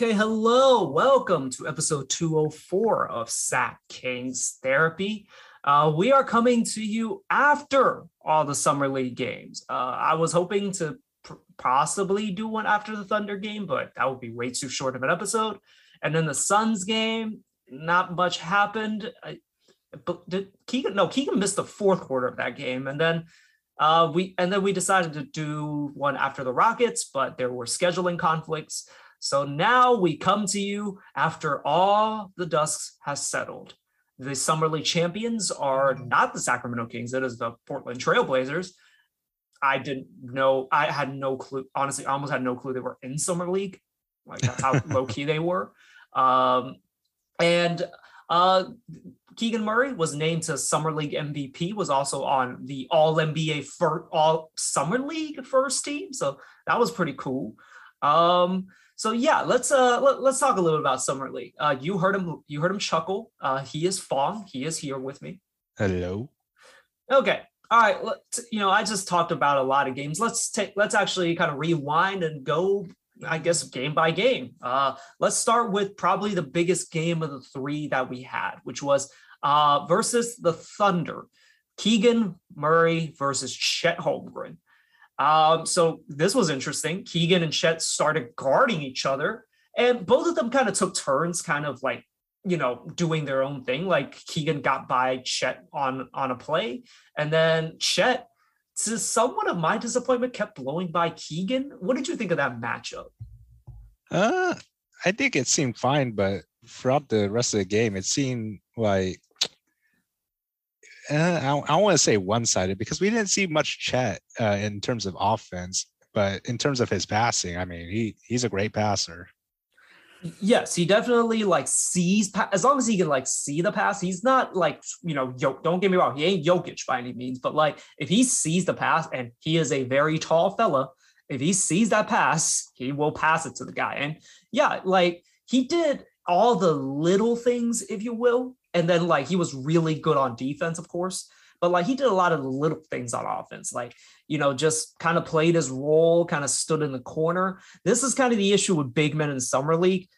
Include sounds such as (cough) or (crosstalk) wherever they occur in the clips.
Okay, hello. Welcome to episode 204 of Sack Kings Therapy. Uh, we are coming to you after all the Summer League games. Uh, I was hoping to pr- possibly do one after the Thunder game, but that would be way too short of an episode. And then the Suns game, not much happened. I, but did Keegan? No, Keegan missed the fourth quarter of that game, and then uh, we and then we decided to do one after the Rockets, but there were scheduling conflicts. So now we come to you after all the dust has settled. The Summer League champions are not the Sacramento Kings, it is the Portland Trailblazers. I didn't know, I had no clue. Honestly, I almost had no clue they were in Summer League. Like that's how (laughs) low key they were. Um, and uh, Keegan Murray was named to Summer League MVP, was also on the All NBA for All Summer League first team. So that was pretty cool. Um, so yeah, let's uh let, us talk a little bit about Summer League. Uh, you heard him you heard him chuckle. Uh, he is Fong. He is here with me. Hello. Okay. All right. Let's, you know, I just talked about a lot of games. Let's take let's actually kind of rewind and go I guess game by game. Uh, let's start with probably the biggest game of the three that we had, which was uh, versus the Thunder. Keegan Murray versus Chet Holmgren. Um, so this was interesting. Keegan and Chet started guarding each other, and both of them kind of took turns, kind of like you know doing their own thing. Like Keegan got by Chet on on a play, and then Chet, to somewhat of my disappointment, kept blowing by Keegan. What did you think of that matchup? Uh, I think it seemed fine, but throughout the rest of the game, it seemed like uh, I, I want to say one-sided because we didn't see much Chet uh, in terms of offense, but in terms of his passing, I mean, he he's a great passer. Yes, he definitely like sees as long as he can like see the pass. He's not like you know, don't get me wrong, he ain't Jokic by any means, but like if he sees the pass and he is a very tall fella, if he sees that pass, he will pass it to the guy. And yeah, like he did all the little things, if you will, and then like he was really good on defense, of course. But like he did a lot of little things on offense, like you know, just kind of played his role, kind of stood in the corner. This is kind of the issue with big men in the summer league.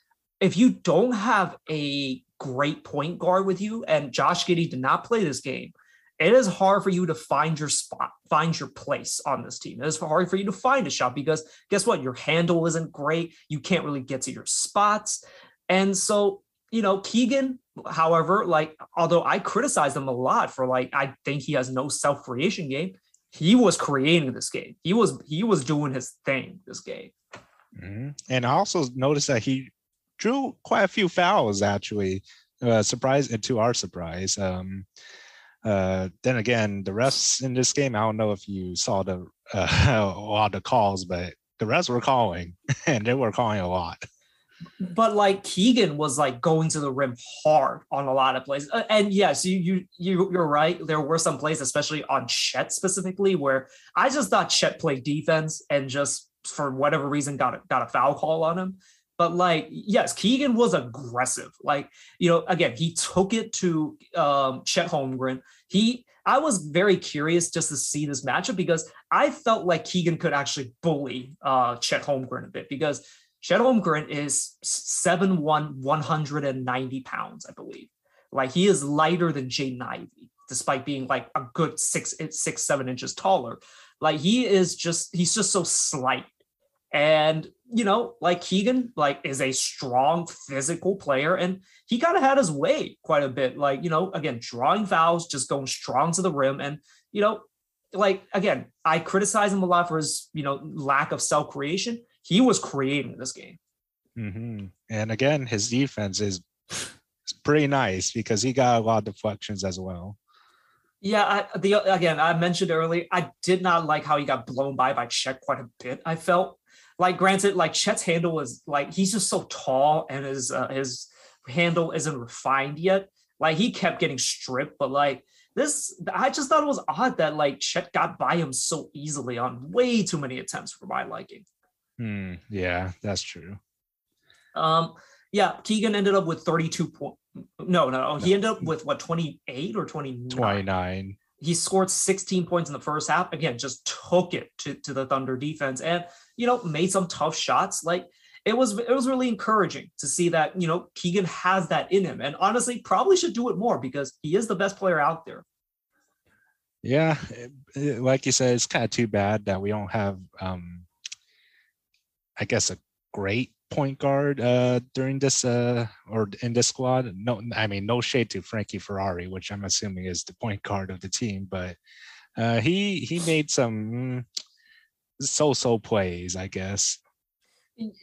If you don't have a great point guard with you, and Josh Giddey did not play this game, it is hard for you to find your spot, find your place on this team. It is hard for you to find a shot because guess what? Your handle isn't great. You can't really get to your spots. And so you know, Keegan, however, like, although I criticize him a lot for like, I think he has no self creation game. He was creating this game. He was he was doing his thing this game. Mm-hmm. And I also noticed that he drew quite a few fouls actually. Uh, surprise and to our surprise. Um, uh, then again, the refs in this game, I don't know if you saw the uh, (laughs) all the calls, but the refs were calling, (laughs) and they were calling a lot but like Keegan was like going to the rim hard on a lot of plays. Uh, and yes, you you you you're right. There were some plays, especially on Chet specifically, where I just thought Chet played defense and just for whatever reason got a, got a foul call on him. But like, yes, Keegan was aggressive. Like, you know, again, he took it to um, Chet Holmgren. He, I was very curious just to see this matchup because I felt like Keegan could actually bully uh, Chet Holmgren a bit because Chet Holmgren is 7'1, 190 pounds, I believe. Like he is lighter than Jaden Ivey, despite being like a good six, six, seven inches taller. Like he is just, he's just so slight. And, you know, like Keegan, like is a strong physical player. And he kind of had his way quite a bit. Like, you know, again, drawing fouls, just going strong to the rim. And, you know, like again, I criticize him a lot for his, you know, lack of self creation he was creating this game. Mm-hmm. And again, his defense is pretty nice because he got a lot of deflections as well. Yeah, I, the again, I mentioned earlier, I did not like how he got blown by by Chet quite a bit. I felt like, granted, like Chet's handle is like he's just so tall and his uh, his handle isn't refined yet. Like he kept getting stripped, but like this, I just thought it was odd that like Chet got by him so easily on way too many attempts for my liking. Hmm, yeah, that's true. Um, yeah, Keegan ended up with 32 points. No, no, he ended up with what 28 or 29? 29. He scored 16 points in the first half. Again, just took it to, to the Thunder defense and you know, made some tough shots. Like it was it was really encouraging to see that you know Keegan has that in him, and honestly, probably should do it more because he is the best player out there. Yeah, like you said, it's kind of too bad that we don't have, um, I guess, a great point guard uh, during this uh, or in this squad. No, I mean, no shade to Frankie Ferrari, which I'm assuming is the point guard of the team, but uh, he he made some so-so plays, I guess.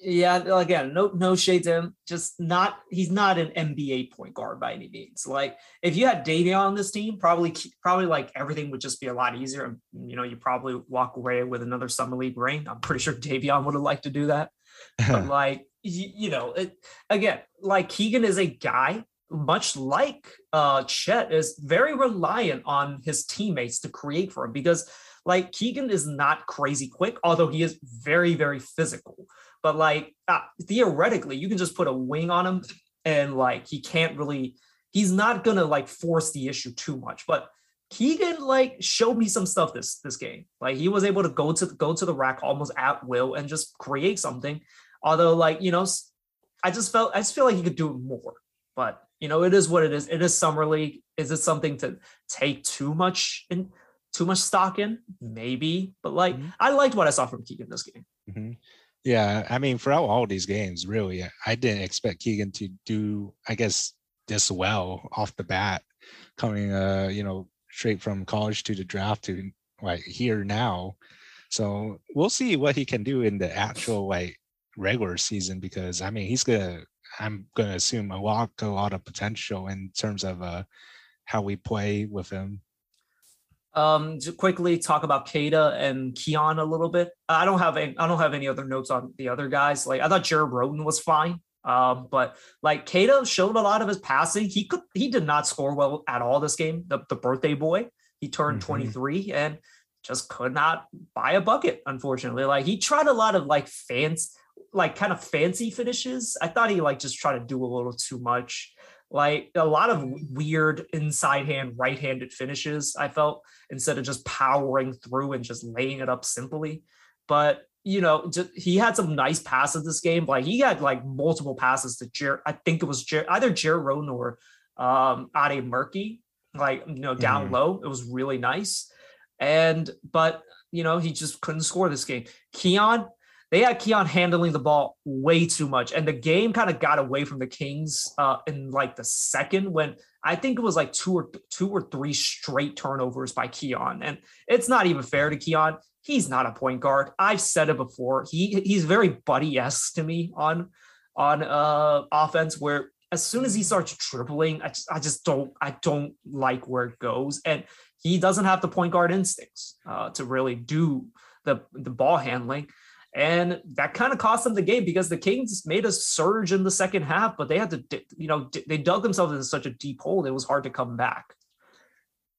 Yeah, again, no no shade to him. Just not he's not an NBA point guard by any means. Like if you had Davion on this team, probably probably like everything would just be a lot easier. You know, you probably walk away with another summer league ring. I'm pretty sure Davion would have liked to do that. but (laughs) like you, you know, it, again, like Keegan is a guy much like uh Chet is very reliant on his teammates to create for him because like Keegan is not crazy quick, although he is very very physical. But like uh, theoretically, you can just put a wing on him, and like he can't really. He's not gonna like force the issue too much. But Keegan like showed me some stuff this this game. Like he was able to go to go to the rack almost at will and just create something. Although like you know, I just felt I just feel like he could do more. But you know, it is what it is. It is summer league. Is it something to take too much in? Too much stock in, maybe, but like mm-hmm. I liked what I saw from Keegan this game. Mm-hmm. Yeah, I mean, throughout all these games, really, I didn't expect Keegan to do, I guess, this well off the bat, coming, uh, you know, straight from college to the draft to like here now. So we'll see what he can do in the actual like regular season because I mean he's gonna I'm gonna assume a lot a lot of potential in terms of uh how we play with him. Um, to quickly talk about Queta and Keon a little bit. I don't have any, I don't have any other notes on the other guys. Like I thought Jared Rhoden was fine. Um, but like Queta showed a lot of his passing. He could he did not score well at all this game. The, the birthday boy, he turned mm-hmm. 23 and just could not buy a bucket, unfortunately. Like he tried a lot of like fancy, like kind of fancy finishes. I thought he like just tried to do a little too much like a lot of weird inside hand right handed finishes i felt instead of just powering through and just laying it up simply. But you know just, he had some nice passes this game like he had like multiple passes to Jer- i think it was Jer- either Jared Rhoden or um Ade Murkey like you know down mm. low. It was really nice. And but you know he just couldn't score this game. Keon they had Keon handling the ball way too much, and the game kind of got away from the Kings uh, in like the second when I think it was like two or two or three straight turnovers by Keon, and it's not even fair to Keon. He's not a point guard. I've said it before. He he's very buddy esque to me on on uh, offense, where as soon as he starts dribbling, I just, I just don't I don't like where it goes, and he doesn't have the point guard instincts uh, to really do the the ball handling. And that kind of cost them the game because the Kings made a surge in the second half, but they had to, you know, they dug themselves into such a deep hole. It was hard to come back.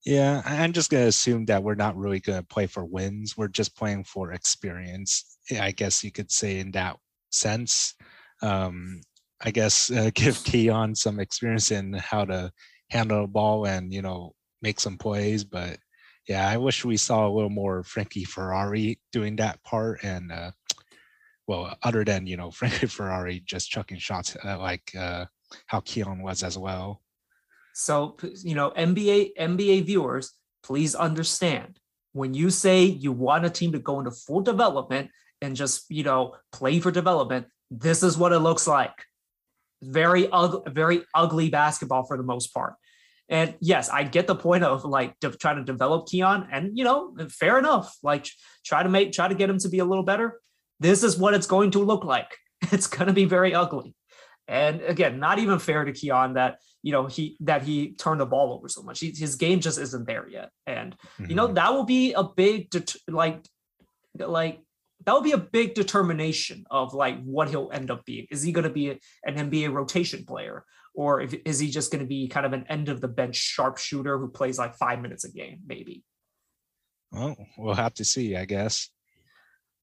Yeah, I'm just going to assume that we're not really going to play for wins. We're just playing for experience, I guess you could say, in that sense. Um, I guess uh, (laughs) give Keon some experience in how to handle a ball and, you know, make some plays. But yeah, I wish we saw a little more Frankie Ferrari doing that part and uh, well, other than you know (laughs) Frankie Ferrari just chucking shots uh, like uh, how Keon was as well. So you know, NBA NBA viewers, please understand when you say you want a team to go into full development and just you know play for development, this is what it looks like. Very ugly, very ugly basketball for the most part. And yes, I get the point of like de- trying to develop Keon, and you know, fair enough. Like try to make try to get him to be a little better this is what it's going to look like. (laughs) It's going to be very ugly. And again, not even fair to Keon that you know he that he turned the ball over so much. He, his game just isn't there yet, and mm-hmm. you know mm-hmm. that will be a big det- like like that will be a big determination of like what he'll end up being. Is he going to be an NBA rotation player, or if, is he just going to be kind of an end of the bench sharpshooter who plays like five minutes a game, maybe? Well, we'll have to see, I guess.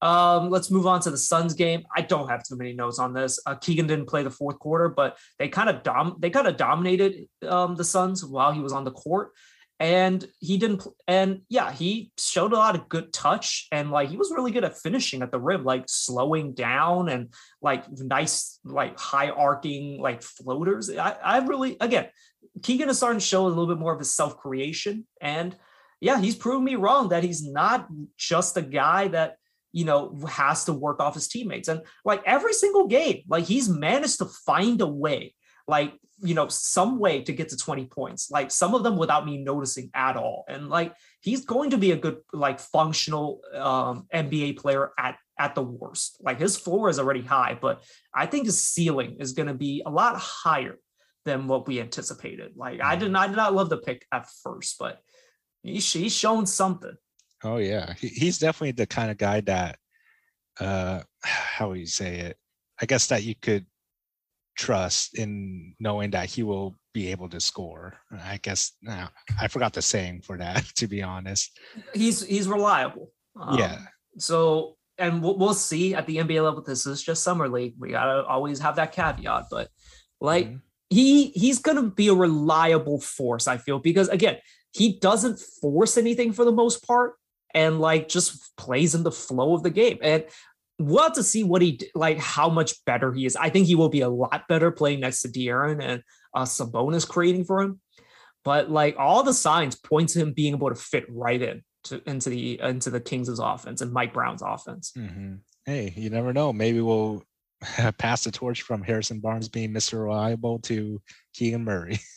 Um, let's move on to the Suns game. I don't have too many notes on this. Uh, Keegan didn't play the fourth quarter, but they kind of dom they kind of dominated um, the Suns while he was on the court. and he didn't and yeah he showed a lot of good touch and like he was really good at finishing at the rim like slowing down and like nice like high arcing like floaters i, I really again keegan is starting to show a little bit more of his self-creation and yeah he's proven me wrong that he's not just a guy that you know has to work off his teammates. And like every single game like he's managed to find a way like you know some way to get to 20 points like some of them without me noticing at all. And like he's going to be a good like functional um nba player at at the worst. Like his floor is already high but i think his ceiling is going to be a lot higher than what we anticipated. Like i did not, I did not love the pick at first but he's, he's shown something oh yeah he, he's definitely the kind of guy that uh (sighs) how would you say it i guess that you could trust in knowing that he will be able to score. I guess now I forgot the saying for that (laughs) to be honest. He's he's reliable. Um, yeah. So and we'll, we'll see at the NBA level. This is just summer league. We gotta always have that caveat, but like mm-hmm. he he's gonna be a reliable force. I feel because again he doesn't force anything for the most part and like just plays in the flow of the game. And we'll have to see what he like how much better he is. I think he will be a lot better playing next to De'Aaron and uh, Sabonis creating for him. But like all the signs point to him being able to fit right in to, into the into the Kings' offense and Mike Brown's offense. Mm-hmm. Hey, you never know. Maybe we'll (laughs) pass the torch from Harrison Barnes being Mr. Reliable to Keegan Murray. (laughs)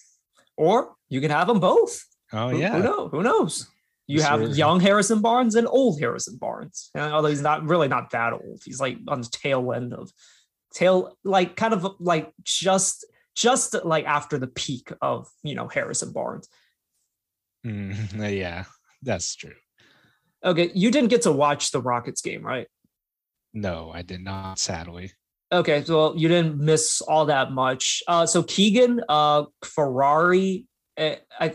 Or you can have them both. Oh yeah. Who, who knows? Who knows? You have young Harrison Barnes and old Harrison Barnes. And although he's not really not that old, he's like on the tail end of tail, like kind of like just just like after the peak of you know Harrison Barnes. Mm, (laughs) yeah, that's true. Okay, you didn't get to watch the Rockets game, right? No, I did not. Sadly. Okay, so you didn't miss all that much. Uh, so Keegan, uh, Ferrari, uh, I,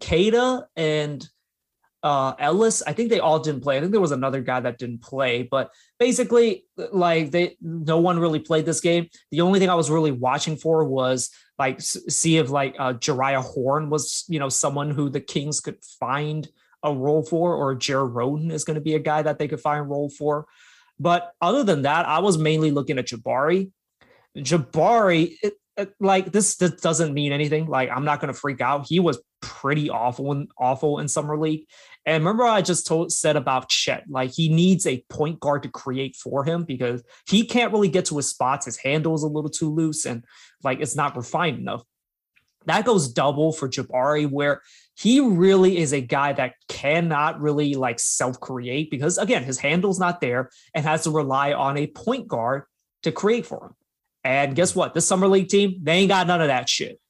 Queta, and uh, Ellis. I think they all didn't play. I think there was another guy that didn't play, but basically, like they, no one really played this game. The only thing I was really watching for was like see if like uh, Jeriah Horne was, you know, someone who the Kings could find a role for, or Jared Rhoden is going to be a guy that they could find a role for. But other than that, I was mainly looking at Jabari. Jabari, it, it, like this, this doesn't mean anything. Like I'm not going to freak out. He was pretty awful and awful in summer league. And remember, I just told said about Chet, like he needs a point guard to create for him because he can't really get to his spots. His handle is a little too loose and like it's not refined enough. That goes double for Jabari, where he really is a guy that cannot really like self create because again, his handle's not there and has to rely on a point guard to create for him. And guess what? This summer league team, they ain't got none of that shit.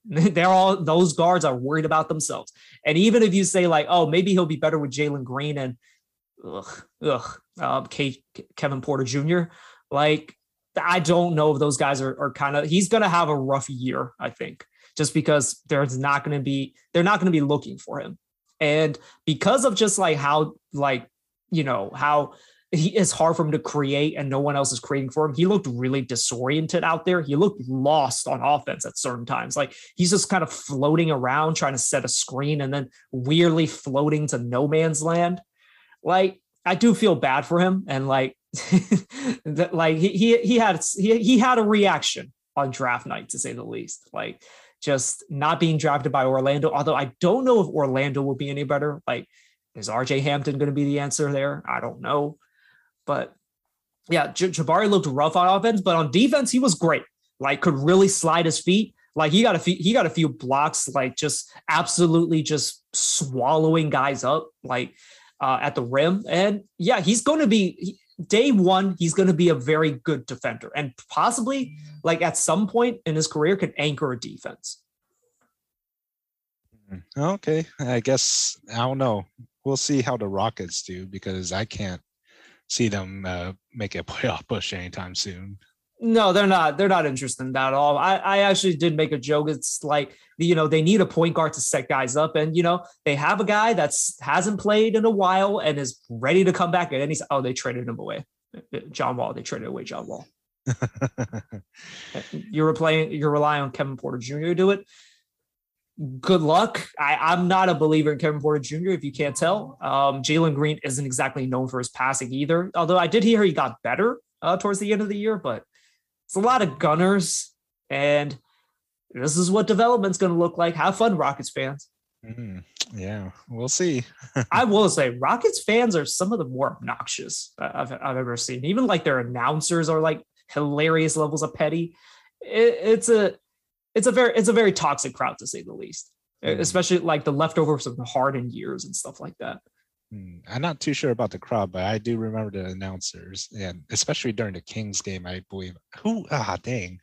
(laughs) They're all those guards are worried about themselves. And even if you say like, oh, maybe he'll be better with Jalen Green and ugh, ugh, um, K- Kevin Porter Jr. Like, I don't know if those guys are, are kind of. He's going to have a rough year, I think, just because there's not going to be they're not going to be looking for him, and because of just like how like you know how he is hard for him to create and no one else is creating for him. He looked really disoriented out there. He looked lost on offense at certain times. Like he's just kind of floating around trying to set a screen and then weirdly floating to no man's land. Like I do feel bad for him and like (laughs) that like he, he he had he, he had a reaction on draft night to say the least. Like just not being drafted by Orlando, although I don't know if Orlando will be any better. Like is RJ Hampton going to be the answer there? I don't know. But yeah, J- Jabari looked rough on offense, but on defense, he was great. Like could really slide his feet. Like he got a few, he got a few blocks, like just absolutely just swallowing guys up, like uh, at the rim. And yeah, he's going to be day one. He's going to be a very good defender, and possibly like at some point in his career could anchor a defense. Mm-hmm. Okay, I guess I don't know. We'll see how the Rockets do because I can't see them uh, make a (laughs) playoff push anytime soon. No, they're not. They're not interested in that at all. I, I actually did make a joke. It's like you know they need a point guard to set guys up, and you know they have a guy that's hasn't played in a while and is ready to come back. And he's oh they traded him away, uh, uh, John Wall. They traded away John Wall. (laughs) Uh, you're playing. You're relying on Kevin Porter Jr. to do it. Good luck. I, I'm not a believer in Kevin Porter Jr. If you can't tell, um, Jalen Green isn't exactly known for his passing either. Although I did hear he got better uh, towards the end of the year, but it's a lot of gunners, and this is what development's going to look like. Have fun, Rockets fans. Mm, yeah, we'll see. (laughs) I will say, Rockets fans are some of the more obnoxious I've, I've ever seen. Even like their announcers are like hilarious levels of petty. It, it's a it's a very it's a very toxic crowd to say the least, mm. especially like the leftovers of the Harden years and stuff like that. Mm. I'm not too sure about the crowd, but I do remember the announcers, and especially during the Kings game, I believe. Who? Ah, dang,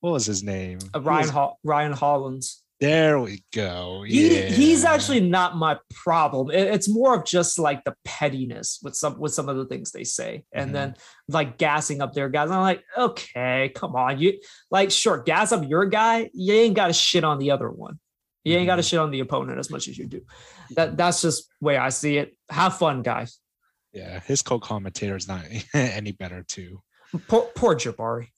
what was his name? Uh, Ryan was, Ryan Hollins. There we go. Yeah. He, he's actually not my problem. It, it's more of just like the pettiness with some with some of the things they say, and mm-hmm. then like gassing up their guys. I'm like, okay, come on, you like sure gas up your guy. You ain't got to shit on the other one. You ain't got to mm-hmm. shit on the opponent as much as you do. That that's just way I see it. Have fun, guys. Yeah, his co-commentator is not (laughs) any better too. Poor, poor Jabari.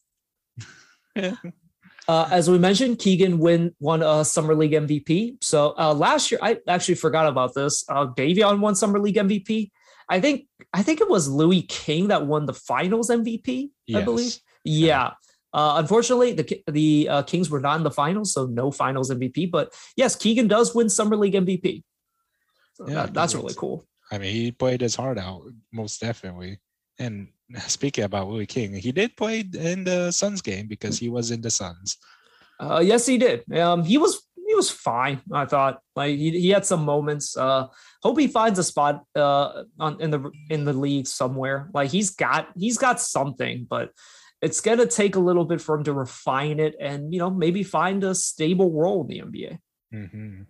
(laughs) Uh, as we mentioned, Keegan win won a summer league MVP. So uh, last year, I actually forgot about this. Uh, Davion won summer league MVP. I think I think it was Louis King that won the finals MVP. Yes. I believe. Yeah. Uh, unfortunately, the the uh, Kings were not in the finals, so no finals MVP. But yes, Keegan does win summer league MVP. So yeah, that, that's really cool. I mean, he played his heart out, most definitely. And (laughs) speaking about Louis King, he did play in the Suns game because he was in the Suns. Uh, yes, he did. Um, he was he was fine. I thought like he, he had some moments. Uh, hope he finds a spot uh on in the in the league somewhere. Like he's got he's got something, but it's gonna take a little bit for him to refine it and you know maybe find a stable role in the NBA. Mm-hmm.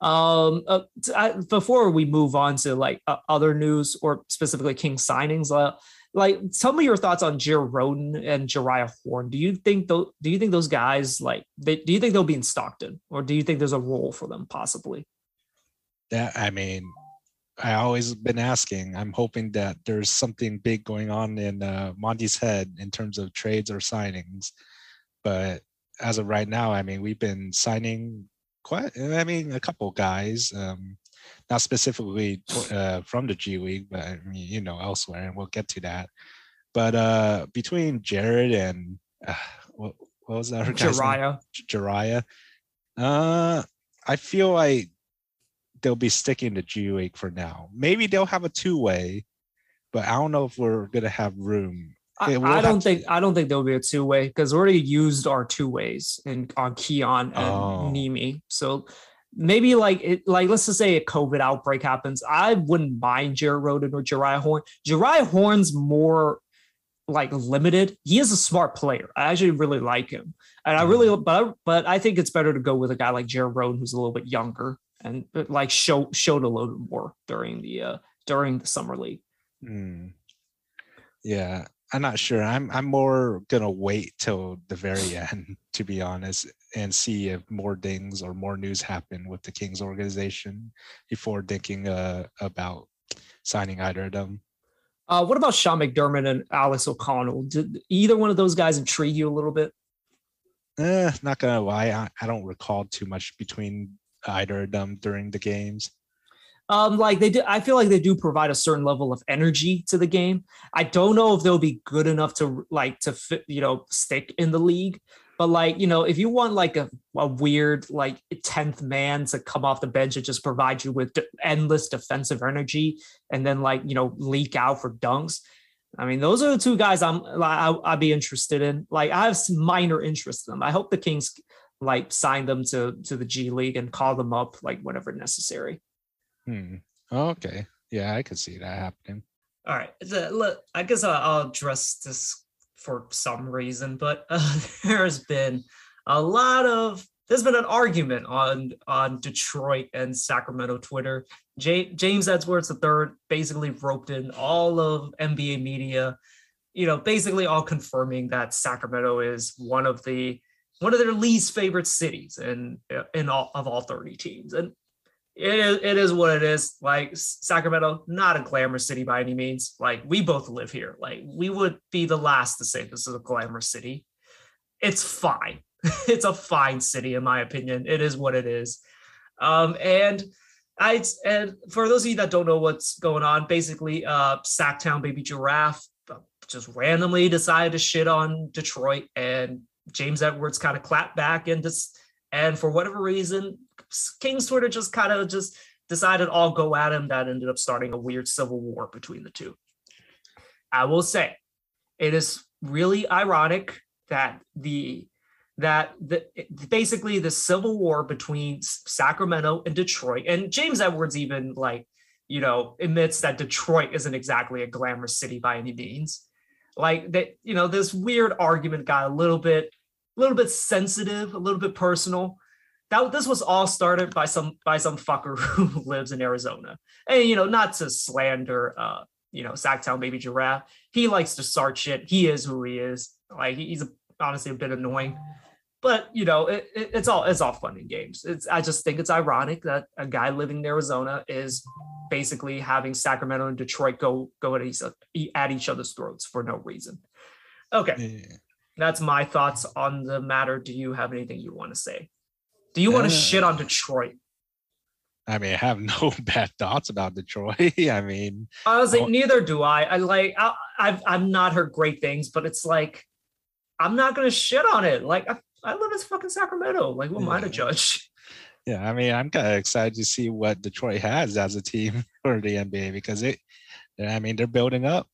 Um, uh, I, before we move on to like uh, other news or specifically King signings, uh, like tell me your thoughts on Jared Rhoden and Jeriah Horne. Do you think though? Do you think those guys like? They, do you think they'll be in Stockton, or do you think there's a role for them possibly? That I mean, I always been asking. I'm hoping that there's something big going on in uh, Monte's head in terms of trades or signings, but as of right now, I mean, we've been signing quite i mean a couple guys um not specifically uh, from the g league but i mean you know elsewhere and we'll get to that but uh between jared and uh, what, what was that Jeriah. Jeriah. uh i feel like they'll be sticking to g league for now maybe they'll have a two-way but i don't know if we're gonna have room I, I don't think I don't think there'll be a two way because we already used our two ways in on Keon and oh. Nimi. So maybe like it, like let's just say a COVID outbreak happens. I wouldn't mind Jared Rhoden or Jeriah Horne. Jeriah Horne's more like limited. He is a smart player. I actually really like him, and I really mm. but but I think it's better to go with a guy like Jared Rhoden who's a little bit younger and like show showed a little bit more during the uh during the summer league. Mm. Yeah, I'm not sure. I'm I'm more gonna wait till the very end, to be honest, and see if more things or more news happen with the Kings organization before thinking uh, about signing either of them. Uh, what about Sean McDermott and Alex O'Connell? Did either one of those guys intrigue you a little bit? Eh, not gonna lie, I, I don't recall too much between either of them during the games. Um, like they do, I feel like they do provide a certain level of energy to the game. I don't know if they'll be good enough to like to fit, you know, stick in the league. But like, you know, if you want like a, a weird like tenth man to come off the bench and just provide you with endless defensive energy, and then like you know leak out for dunks. I mean, those are the two guys I'm I, I'd be interested in. Like, I have minor interest in them. I hope the Kings like sign them to to the G League and call them up like whenever necessary. Hmm. Okay. Yeah, I could see that happening. All right. Look, I guess I'll address this for some reason, but (laughs) uh, there's been a lot of there's been an argument on on Detroit and Sacramento Twitter. J- James Edwards III basically roped in all of NBA media, you know, basically all confirming that Sacramento is one of the one of their least favorite cities in in all of all 30 teams. And it is it is what it is. Like Sacramento, not a glamorous city by any means. Like we both live here. Like we would be the last to say this is a glamorous city. It's fine. (laughs) it's a fine city, in my opinion. It is what it is. Um, and I and for those of you that don't know what's going on, basically, uh, Sacktown Baby Giraffe uh, just randomly decided to shit on Detroit, and James Edwards kind of clapped back and just and for whatever reason, King's of just kind of just decided all go at him. That ended up starting a weird civil war between the two. I will say, it is really ironic that the that the basically the civil war between Sacramento and Detroit, and James Edwards even like you know admits that Detroit isn't exactly a glamorous city by any means. Like that, you know, this weird argument got a little bit, a little bit sensitive, a little bit personal. That this was all started by some by some fucker (laughs) who lives in Arizona, and you know, not to slander, uh, you know, Sacktown Baby Giraffe. He likes to start shit. He is who he is. Like he's a, honestly a bit annoying but you know it, it, it's all it's all fun and games it's i just think it's ironic that a guy living in arizona is basically having sacramento and detroit go go at each, at each other's throats for no reason okay yeah. that's my thoughts on the matter do you have anything you want to say do you want to uh, shit on detroit I mean, I have (laughs) no bad thoughts about Detroit. (laughs) I mean, I was honestly, neither do I. I like, I, I've, I've not heard great things, but it's like, I'm not gonna shit on it. Like, I I live in fucking Sacramento. Like, what yeah. am I to judge? (laughs) Yeah, I mean, I'm kind of excited to see what Detroit has as a team for the NBA because it, I mean, they're building up.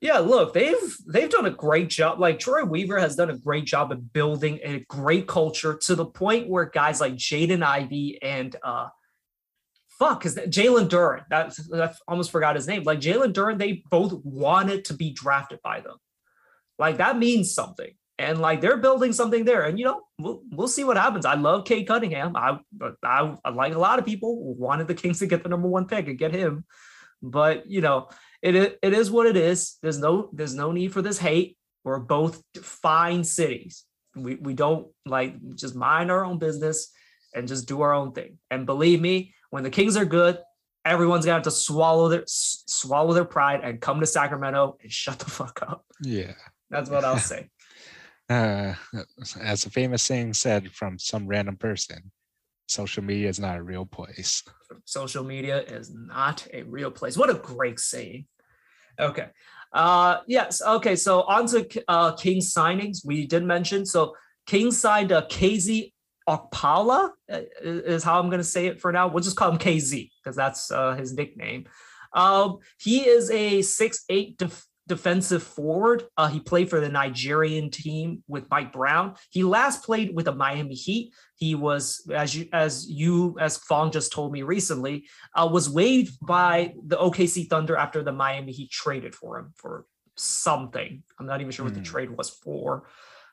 Yeah, look, they've they've done a great job. Like Troy Weaver has done a great job of building a great culture to the point where guys like Jaden Ivey and uh fuck, is that Jalen Duren? That I almost forgot his name. Like Jalen Duren, they both wanted to be drafted by them. Like that means something and like they're building something there. And you know, we'll we'll see what happens. I love Cade Cunningham. I, I like a lot of people wanted the Kings to get the number one pick and get him, but you know, it it is what it is. There's no there's no need for this hate. We're both fine cities. We we don't like just mind our own business and just do our own thing. And believe me, when the Kings are good, everyone's gonna have to swallow their swallow their pride and come to Sacramento and (laughs) shut the fuck up. Yeah. That's what I'll (laughs) say uh, as a famous saying said from some random person, social media is not a real place. Social media is not a real place. What a great saying. Okay. Uh, yes. Okay. So on to uh, King signings. We did mention. So King signed a uh, KZ Okpala uh, is how I'm going to say it for now. We'll just call him KZ because that's uh, his nickname. Um, he is a six eight def- defensive forward. Uh, he played for the Nigerian team with Mike Brown. He last played with the Miami Heat. He was, as you as you as Fong just told me recently, uh, was waived by the OKC Thunder after the Miami Heat traded for him for something. I'm not even sure mm. what the hmm. trade was for.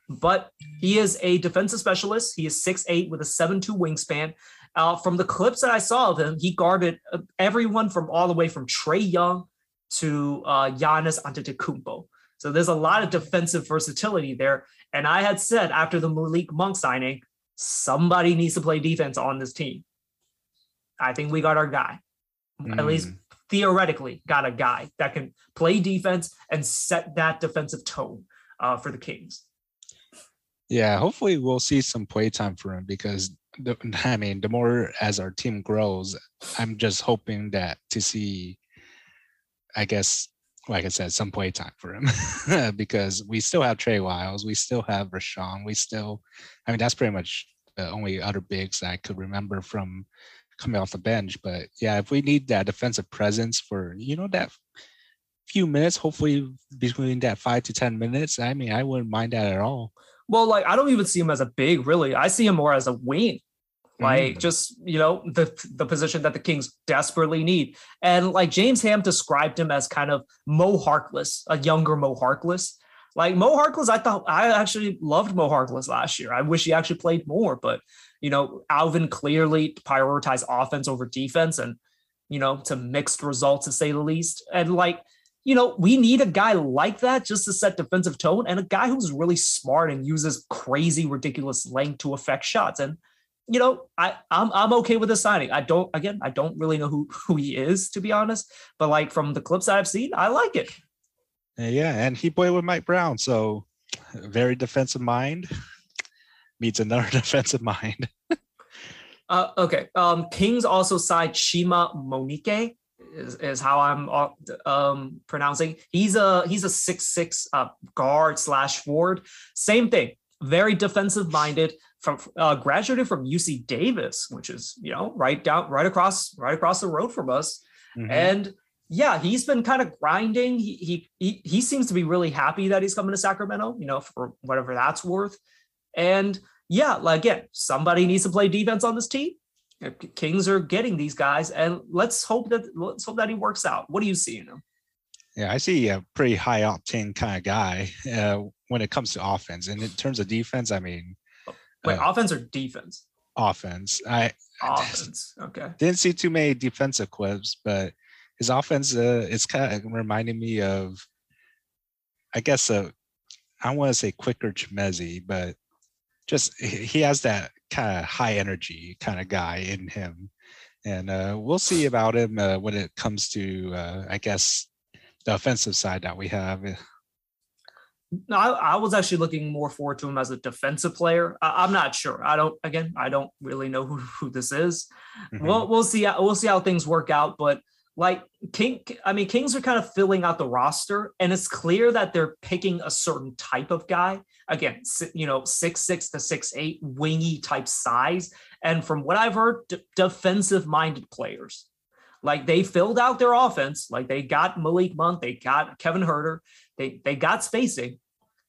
But he is a defensive specialist. He is 6'8 with a 7'2 wingspan. Uh, from the clips that I saw of him, he guarded uh, everyone from all the way from Trae Young to uh, Giannis Antetokounmpo. So there's a lot of defensive versatility there. And I had said after the Malik Monk signing, somebody needs to play defense on this team. I think we got our guy. Mm. At least hmm. theoretically, got a guy that can play defense and set that defensive tone uh, for the Kings. Yeah, hopefully we'll see some play time for him because the, (laughs) I mean, the more as our team grows, I'm just hoping that to see I guess, like I said, some play time for him (laughs) because we still have Trey Lyles, we still have Richaun, we still, I mean, that's pretty much the only other bigs I could remember from coming off the bench. But yeah, if we need that defensive presence for, you know, that few minutes, hopefully between that five to 10 minutes, I mean, I wouldn't mind that at all. Well, like I don't even see him as a big, really. I see him more as a wing like mm. just you know the the position that the Kings desperately need. And like James Ham described him as kind of Mo Harkless, a younger Mo Harkless. Like Mo Harkless, I thought I actually loved Mo Harkless last year. I wish he actually played more, but you know Alvin clearly prioritized offense over defense, and you know to mixed results to say the least. And like you know, we need a guy like that just to set defensive tone and a guy who's really smart and uses crazy, ridiculous length to affect shots. And you know, I I'm I'm okay with the signing. I don't again, I don't really know who (laughs) who he is to be honest, but like from the clips I've seen, I like it. Yeah, and he played with Mike Brown, so very defensive mind. (laughs) meets another (laughs) defensive mind. Uh, okay. Um, Kings also signed Chima Moneke. Is, is how I'm uh, um, pronouncing. He's a he's a six six uh, guard slash forward. Same thing. Very defensive minded. From uh, graduated from UC Davis, which is you know right down right across right across the road from us. Mm-hmm. And yeah, he's been kind of grinding. He, he he he seems to be really happy that he's coming to Sacramento. You know for whatever that's worth. And yeah, like again, somebody needs to play defense on this team. Kings are getting these guys, and let's hope that let's hope that he works out. What do you see in him? Yeah, I see a pretty high octane kind of guy uh, when it comes to offense. And in terms of defense, I mean, wait, uh, offense or defense? Offense. I offense. Okay. Didn't see too many defensive clips, but his offense uh, is kind of reminding me of, I guess, a I want to say quicker Chimezie, but just he has that kind of high energy kind of guy in him and uh, we'll see about him uh, when it comes to uh, i guess the offensive side that we have no, I, I, was actually looking more forward to him as a defensive player. I, am not sure. I don't. Again, I don't really know who, who this is. Mm-hmm. We'll we'll see. We'll see how things work out. But like King, I mean, Kings are kind of filling out the roster, and it's clear that they're picking a certain type of guy. Again, you know, six six to six eight, wingy type size, and from what I've heard, d- defensive minded players. Like they filled out their offense, like they got Malik Monk, they got Kevin Huerter, they they got spacing,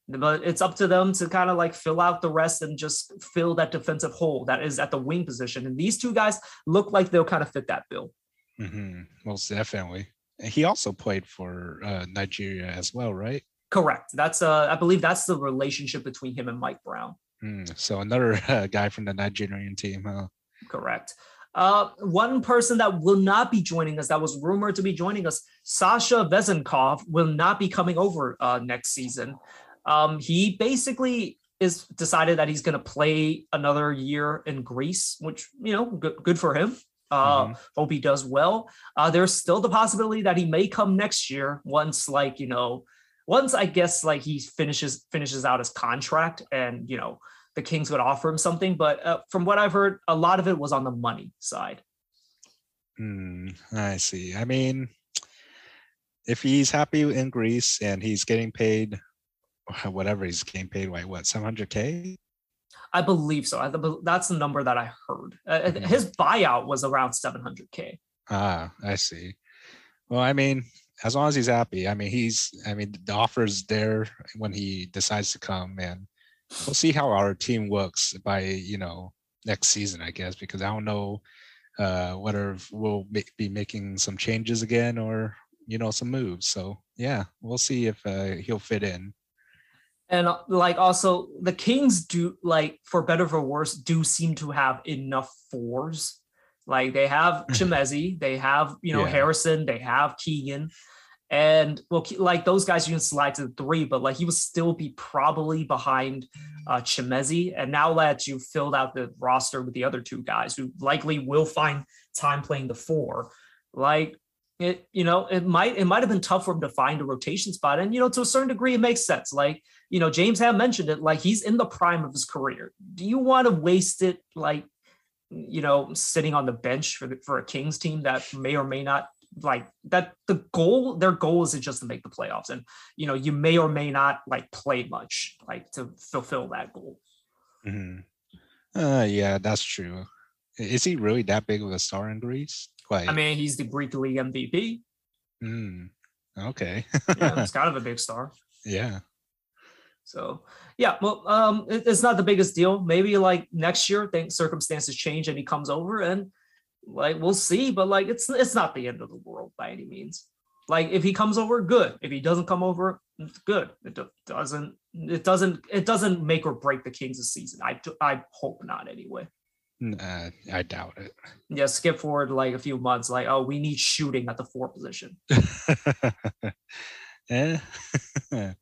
but it's up to them to kind of like fill out the rest and just fill that defensive hole that is at the wing position. And these two guys look like they'll kind of fit that bill. Mm-hmm. Most definitely. He also played for uh, Nigeria as well, right? Correct. That's uh, I believe that's the relationship between him and Mike Brown. Mm, so another (laughs) uh, guy from the Nigerian team, huh? Correct. Uh, one person that will not be joining us, that was rumored to be joining us, Sasha Vezenkov, will not be coming over uh, next season. Um, he basically is decided that he's going to play another year in Greece, which you know, good, good for him. Uh, mm-hmm. Hope he does well. Uh, there's still the possibility that he may come next year once, like you know, once I guess like he finishes finishes out his contract, and you know the Kings would offer him something. But uh, from what I've heard, a lot of it was on the money side. Mm, I see. I mean, if he's happy in Greece and he's getting paid (laughs) whatever he's getting paid, like what, 700K? I believe so. I, that's the number that I heard. Uh, uh, mm-hmm. His buyout was around 700k. Ah, I see. Well, I mean, as long as he's happy, I mean, he's, I mean, the offer's there when he decides to come, and we'll see how our team works by, you know, next season, I guess, because I don't know uh, whether we'll be making some changes again or, you know, some moves. So yeah, we'll see if uh, he'll fit in and uh, like also the Kings do like for better for worse do seem to have enough fours. Like they have Chimezie, they have you know yeah. Harrison, they have Keegan, and well, like those guys you can slide to the three, but like he would still be probably behind uh Chimezie. And now that you've filled out the roster with the other two guys who likely will find time playing the four, like it you know it might it might have been tough for him to find a rotation spot. And you know to a certain degree it makes sense. Like you know james have mentioned it like he's in the prime of his career. Do you want to waste it like you know sitting on the bench for the, for a kings team that may or may not like that the goal their goal is just to make the playoffs. And you know you may or may not like play much like to fulfill that goal. Mm-hmm. uh yeah that's true. Is he really that big of a star in greece I mean, he's the Greek League MVP. Mm, okay. yeah, he's (laughs) kind of a big star. Yeah. So yeah, well, um, it, it's not the biggest deal. Maybe like next year, things circumstances change and he comes over, and like we'll see. But like it's it's not the end of the world by any means. Like if he comes over, good. If he doesn't come over, good. It do, doesn't. It doesn't. It doesn't make or break the Kings' season. I I hope not anyway. Nah, I doubt it. Yeah, skip forward like a few months, like, oh, we need shooting at the four position. (laughs) eh? (laughs)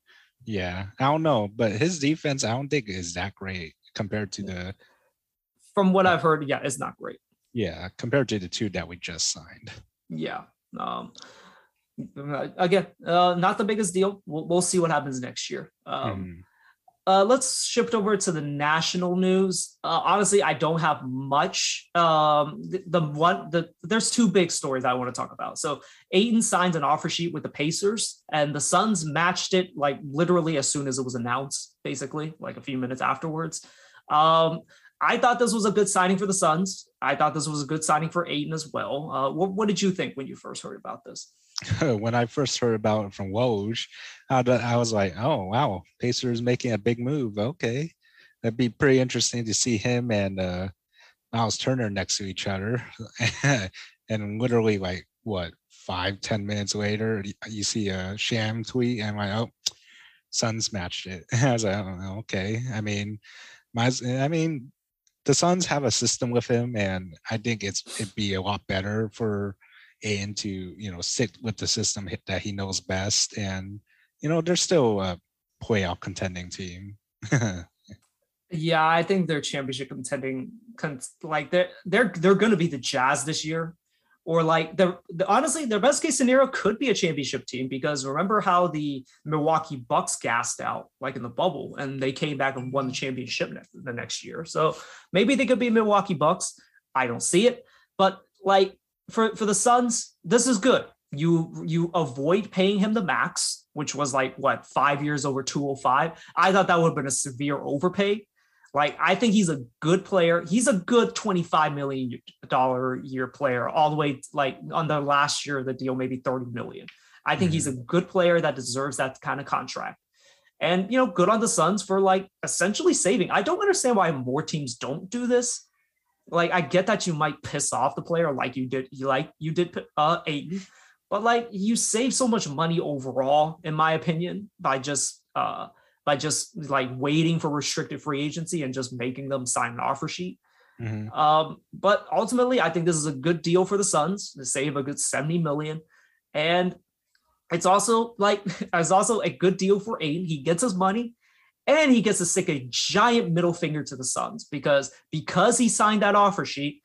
yeah, I don't know, but his defense, I don't think is that great compared to the. From what I've heard, yeah, it's not great. Yeah, compared to the two that we just signed. Yeah. Um, again, uh, not the biggest deal. We'll, we'll see what happens next year. Um, mm uh, let's shift over to the national news. Uh, honestly, I don't have much. Um, the, the, one, the there's two big stories I want to talk about. So Ayton signed an offer sheet with the Pacers, and the Suns matched it like literally as soon as it was announced, basically like a few minutes afterwards. Um, I thought this was a good signing for the Suns. I thought this was a good signing for Ayton as well. Uh, what, what did you think when you first heard about this? (laughs) when I first heard about it from Woj, I was like, oh, wow, Pacers making a big move. Okay. That'd be pretty interesting to see him and uh, Miles Turner next to each other. (laughs) and literally, like, what, five ten minutes later, you see a Shams tweet, and I'm like, oh, Suns matched it. (laughs) I was like, oh, okay. I mean, my, I mean, the Suns have a system with him, and I think it's it'd be a lot better for and to you know sit with the system that he knows best and you know they're still a playoff contending team. (laughs) Yeah i think they're championship contending like they're they're they're going to be the jazz this year or like the, the honestly their best case scenario could be a championship team because remember how the milwaukee bucks gassed out like in the bubble and they came back and won the championship the next year. So maybe they could be milwaukee bucks. I don't see it. But like for for the Suns, this is good. You you avoid paying him the max, which was like what five years over 205. I thought that would have been a severe overpay. Like I think he's a good player. He's a good 25 million dollar year player, all the way like on the last year of the deal, maybe 30 million. I think mm-hmm. he's a good player that deserves that kind of contract. And you know, good on the Suns for like essentially saving. I don't understand why more teams don't do this like I get that you might piss off the player like you did you like you did uh Ayton, but like you save so much money overall, in my opinion, by just uh by just like waiting for restricted free agency and just making them sign an offer sheet. Mm-hmm. Um, but ultimately, I think this is a good deal for the Suns to save a good 70 million. And it's also like (laughs) it's also a good deal for Ayton. He gets his money and he gets to stick a giant middle finger to the Suns because because he signed that offer sheet,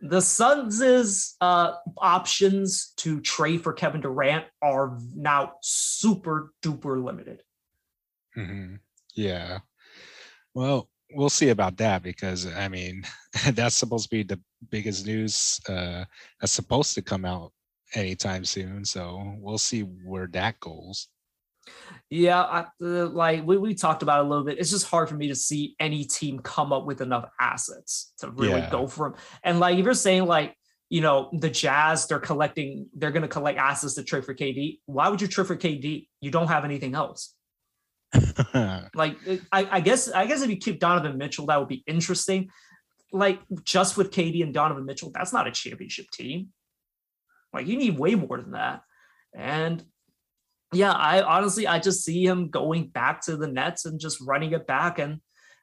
the Suns' uh, options to trade for Kevin Durant are now super duper limited. Mm-hmm. Yeah. Well, we'll see about that because I mean (laughs) that's supposed to be the biggest news uh, that's supposed to come out anytime soon. So we'll see where that goes. Yeah, I, uh, like we, we talked about a little bit. It's just hard for me to see any team come up with enough assets to really yeah. go for them. And like if you're saying like you know the Jazz, they're collecting, they're going to collect assets to trade for KD. Why would you trade for KD? You don't have anything else. (laughs) like I, I guess I guess if you keep Donovan Mitchell, that would be interesting. Like just with KD and Donovan Mitchell, that's not a championship team. Like you need way more than that. And yeah, I honestly I just see him going back to the Nets and just running it back. And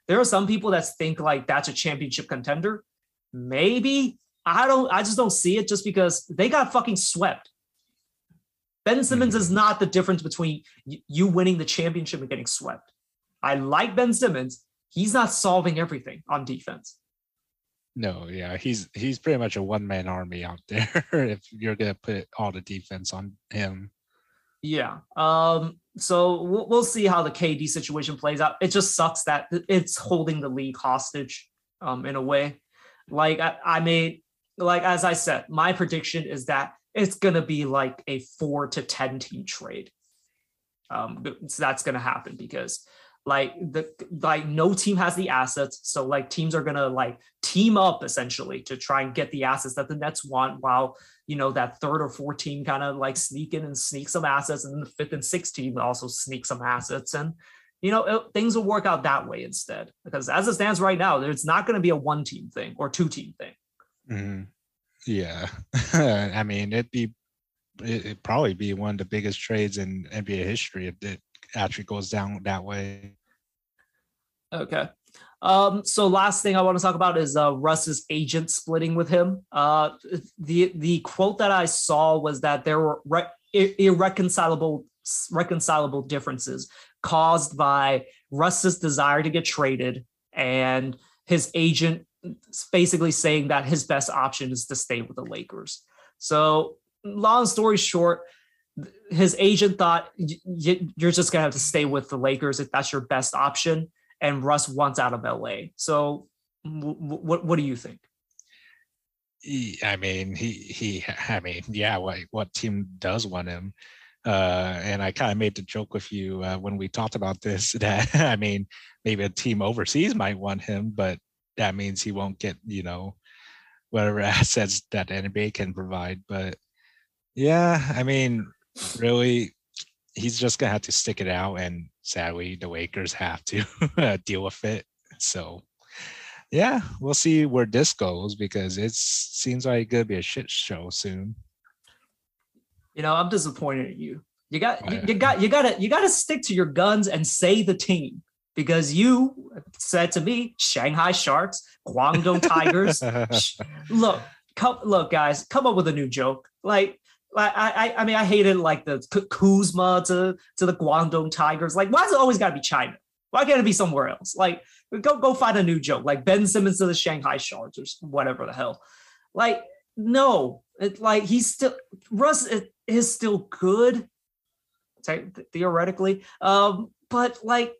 there are some people that think like that's a championship contender. Maybe I don't. I just don't see it just because they got fucking swept. Ben Simmons is mm-hmm. not the difference between you winning the championship and getting swept. I like Ben Simmons. He's not solving everything on defense. No, yeah, he's he's pretty much a one man army out there. (laughs) if you're gonna put all the defense on him, yeah. Um, so we'll, we'll see how the KD situation plays out. It just sucks that it's holding the league hostage um, in a way. Like I, I made, like as I said, my prediction is that it's gonna be like a four to ten team trade. Um, so that's gonna happen because like the like no team has the assets so like teams are gonna like team up essentially to try and get the assets that the nets want while you know that third or fourth team kind of like sneak in and sneak some assets and the fifth and sixth team also sneak some assets and you know it, things will work out that way instead because as it stands right now it's not going to be a one team thing or two team thing. Mm-hmm. yeah. (laughs) I mean it'd be it'd probably be one of the biggest trades in nba history if it actually goes down that way. Okay. Um, so last thing I want to talk about is uh, Russ's agent splitting with him. Uh, the the quote that I saw was that there were re- irreconcilable reconcilable differences caused by Russ's desire to get traded and his agent basically saying that his best option is to stay with the Lakers. So long story short, his agent thought you're just gonna have to stay with the Lakers if that's your best option, and Russ wants out of LA. So, what what do you think? I mean, he he. I mean, yeah. What what team does want him? Uh, and I kind of made the joke with you uh, when we talked about this (laughs) that I mean, maybe a team overseas might want him, but that means he won't get you know whatever (laughs) assets that NBA can provide. But yeah, I mean, really, he's just gonna have to stick it out, and sadly, the Lakers have to (laughs) uh, deal with it. So, yeah, we'll see where this goes because it seems like it's gonna be a shit show soon. You know, I'm disappointed in you. You got, you, you got, you got to, you got to stick to your guns and say the team because you said to me, Shanghai Sharks, Guangdong Tigers. (laughs) look, come, look, guys, come up with a new joke. Like I, I, I mean, I hated like the Kuzma to to the Guangdong Tigers. Like, why does it always got to be China? Why can't it be somewhere else? Like, go go find a new joke, like Ben Simmons to the Shanghai Sharks or whatever the hell. Like, no, it's like he's still Russ is still good, theoretically. Um, but like,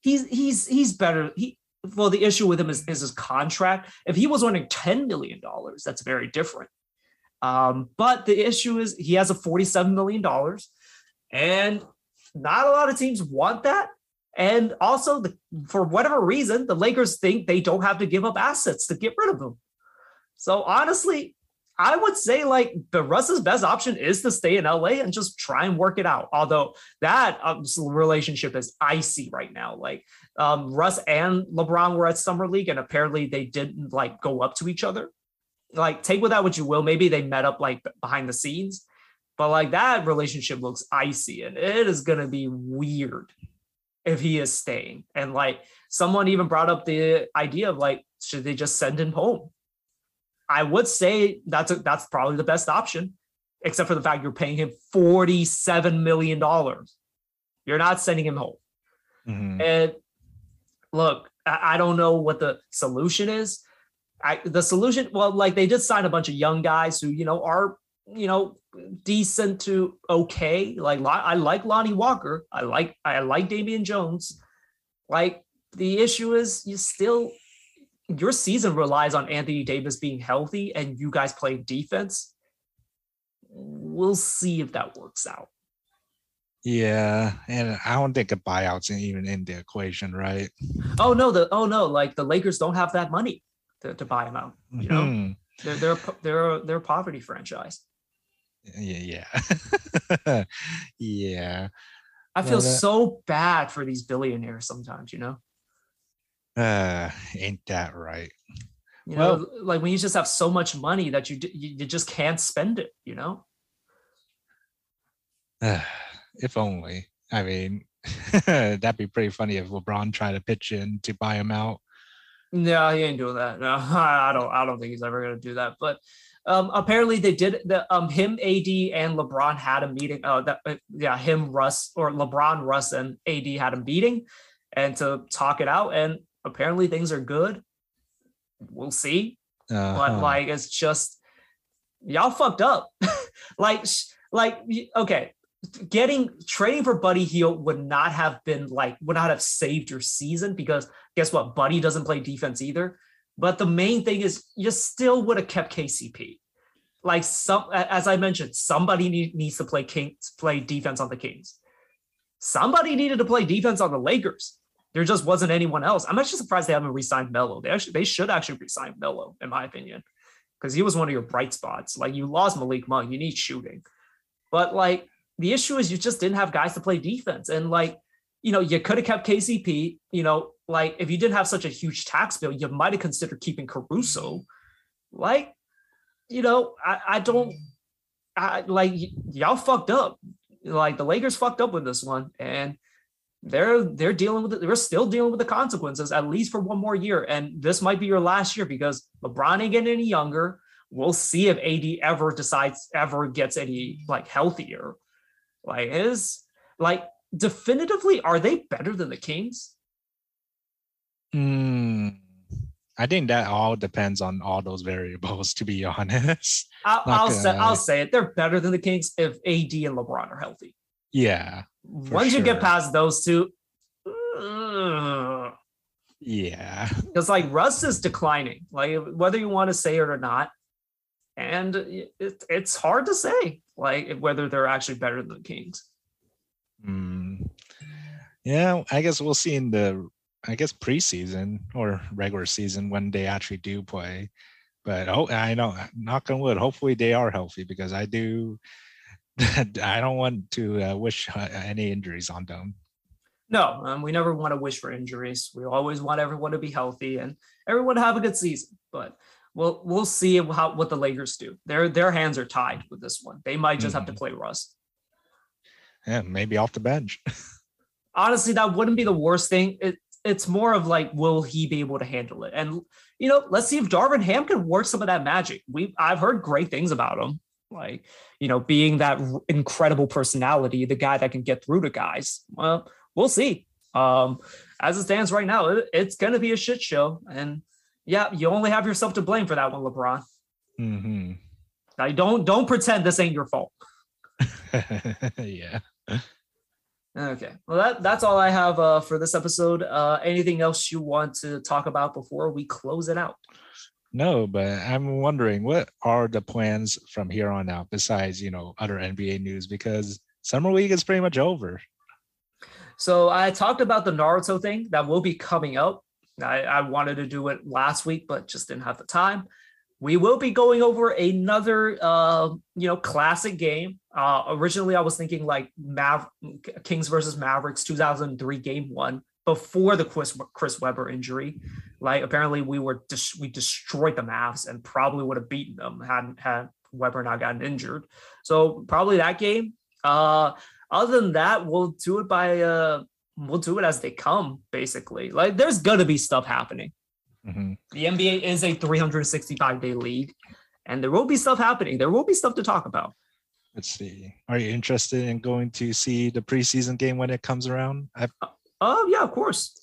he's he's he's better. He well, the issue with him is, is his contract. If he was earning ten million dollars, that's very different. Um, but the issue is he has a $47 million and not a lot of teams want that. And also, the, for whatever reason, the Lakers think they don't have to give up assets to get rid of him. So honestly, I would say like the Russ's best option is to stay in LA and just try and work it out. Although that um, relationship is icy right now. Like um, Russ and LeBron were at summer league, and apparently they didn't like go up to each other like take with that what you will. Maybe they met up like behind the scenes, but like that relationship looks icy and it is gonna be weird if he is staying. And like someone even brought up the idea of like, should they just send him home? I would say that's a, that's probably the best option, except for the fact you're paying him $47 million. You're not sending him home. Mm-hmm. And look, I, I don't know what the solution is. I, the solution, well, like they did sign a bunch of young guys who, you know, are, you know, decent to okay. Like I like Lonnie Walker. I like I like Damian Jones. Like the issue is you still your season relies on Anthony Davis being healthy and you guys playing defense. We'll see if that works out. Yeah, and I don't think a buyout's even in the equation, right? Oh no, the oh no, like the Lakers don't have that money to, to buy them out. You know, mm-hmm. they're they're they're they're a poverty franchise. Yeah, yeah, (laughs) yeah. I feel well, so bad for these billionaires sometimes. You know. Uh, ain't that right? You well, know, like when you just have so much money that you you, you just can't spend it. You know. Uh, (sighs) if only. I mean, (laughs) that'd be pretty funny if LeBron tried to pitch in to buy him out. No, he ain't doing that. No, (laughs) I don't. I don't think he's ever going to do that. But um, apparently, they did. The um, him, AD, and LeBron had a meeting. Oh, that uh, yeah, him, Russ, or LeBron, Russ, and AD had a meeting, and to talk it out. And apparently, things are good. We'll see. Uh-huh. But like, it's just y'all fucked up. (laughs) like, like okay, getting trading for Buddy Hield would not have been like would not have saved your season because guess what? Buddy doesn't play defense either. But the main thing is you still would have kept KCP. Like some as I mentioned, somebody need, needs to play Kings play defense on the Kings. Somebody needed to play defense on the Lakers. There just wasn't anyone else. I'm actually surprised they haven't re-signed Melo. They actually they should actually re-sign Melo, in my opinion, because he was one of your bright spots. Like you lost Malik Monk, you need shooting. But like the issue is you just didn't have guys to play defense. And like, you know, you could have kept KCP, you know, like if you didn't have such a huge tax bill, you might have considered keeping Caruso. Like, you know, I, I don't I like y- y'all fucked up. Like the Lakers fucked up with this one. And they're they're dealing with it. They're still dealing with the consequences at least for one more year. And this might be your last year because LeBron ain't getting any younger. We'll see if AD ever decides ever gets any like healthier. Like is like definitively, are they better than the Kings? Mm, I think that all depends on all those (laughs) variables. To be honest, I'll, I'll say I'll say it. They're better than the Kings if AD and LeBron are healthy. yeah, Once you get past those two, yeah, because like Russ is declining, like whether you want to say it or not, and it, it's hard to say like whether they're actually better than the Kings. Mm. yeah. I guess we'll see in the, I guess preseason or regular season when they actually do play. But oh, I know, knock on wood. Hopefully they are healthy because I do. (laughs) I don't want to uh, wish uh, any injuries on them. No, um, we never want to wish for injuries. We always want everyone to be healthy and everyone to have a good season. But we'll we'll see how what the Lakers do. Their their hands are tied with this one. They might just have to Mhm. play Russ. Yeah, maybe off the bench. (laughs) honestly, that wouldn't be the worst thing. It, it's more of like, will he be able to handle it? And you know, let's see if Darvin Ham can work some of that magic. We I've heard great things about him, like you know, being that incredible personality, the guy that can get through to guys. Well, we'll see. Um, as it stands right now, it, it's gonna be a shit show, and yeah, you only have yourself to blame for that one, LeBron. hmm Now, don't don't pretend this ain't your fault. (laughs) yeah. Okay. Well, that, that's all I have uh, for this episode. Uh, anything else you want to talk about before we close it out? No, but I'm wondering what are the plans from here on out besides, you know, other NBA news because summer league is pretty much over. So I talked about the Naruto thing that will be coming up. I, I wanted to do it last week, but just didn't have the time. We will be going over another, uh, you know, classic game. Uh, originally, I was thinking like Mav- Kings versus Mavericks 2003 game one before the Chris, Chris Webber injury. Like apparently we were dis- we destroyed the Mavs and probably would have beaten them had had Webber not gotten injured. So probably that game. Uh, other than that, we'll do it by uh, we'll do it as they come. Basically, like there's gonna be stuff happening. Mhm. The NBA is a 365 day league, and there will be stuff happening. There will be stuff to talk about. Let's see. Are you interested in going to see the preseason game when it comes around? I, Oh yeah, of course.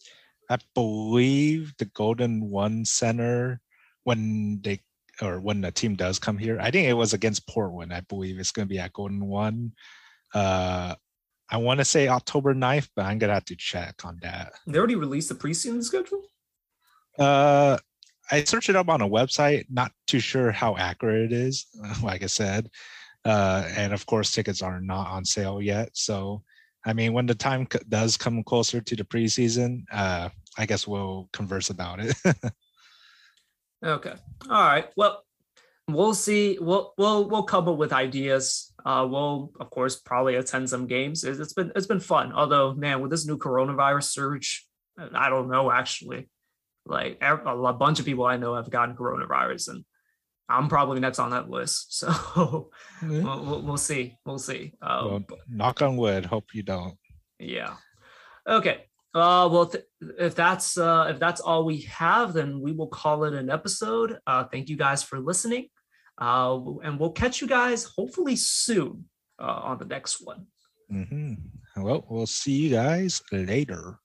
I believe the Golden One Center when they or when the team does come here. I think it was against Portland. I believe it's going to be at Golden One. Uh, I want to say October 9th, but I'm gonna have to check on that. They already released the preseason schedule. Uh, I searched it up on a website. Not too sure how accurate it is. (laughs) Like I said, uh, and of course, tickets are not on sale yet. So, I mean, when the time c- does come closer to the preseason, uh, I guess we'll converse about it. (laughs) Okay. All right. Well, we'll see. We'll we'll we'll come up with ideas. Uh, we'll of course probably attend some games. It's, it's been it's been fun. Although, man, with this new coronavirus surge, I don't know actually. Like a bunch of people I know have gotten coronavirus, and I'm probably next on that list. (laughs) So we'll, we'll, we'll see. We'll see. Uh, well, knock on wood. Hope you don't. yeah. Okay. Uh, well, th- if that's uh, if that's all we have, then we will call it an episode. Uh, thank you guys for listening, uh, and we'll catch you guys hopefully soon uh, on the next one. hmm Well, we'll see you guys later.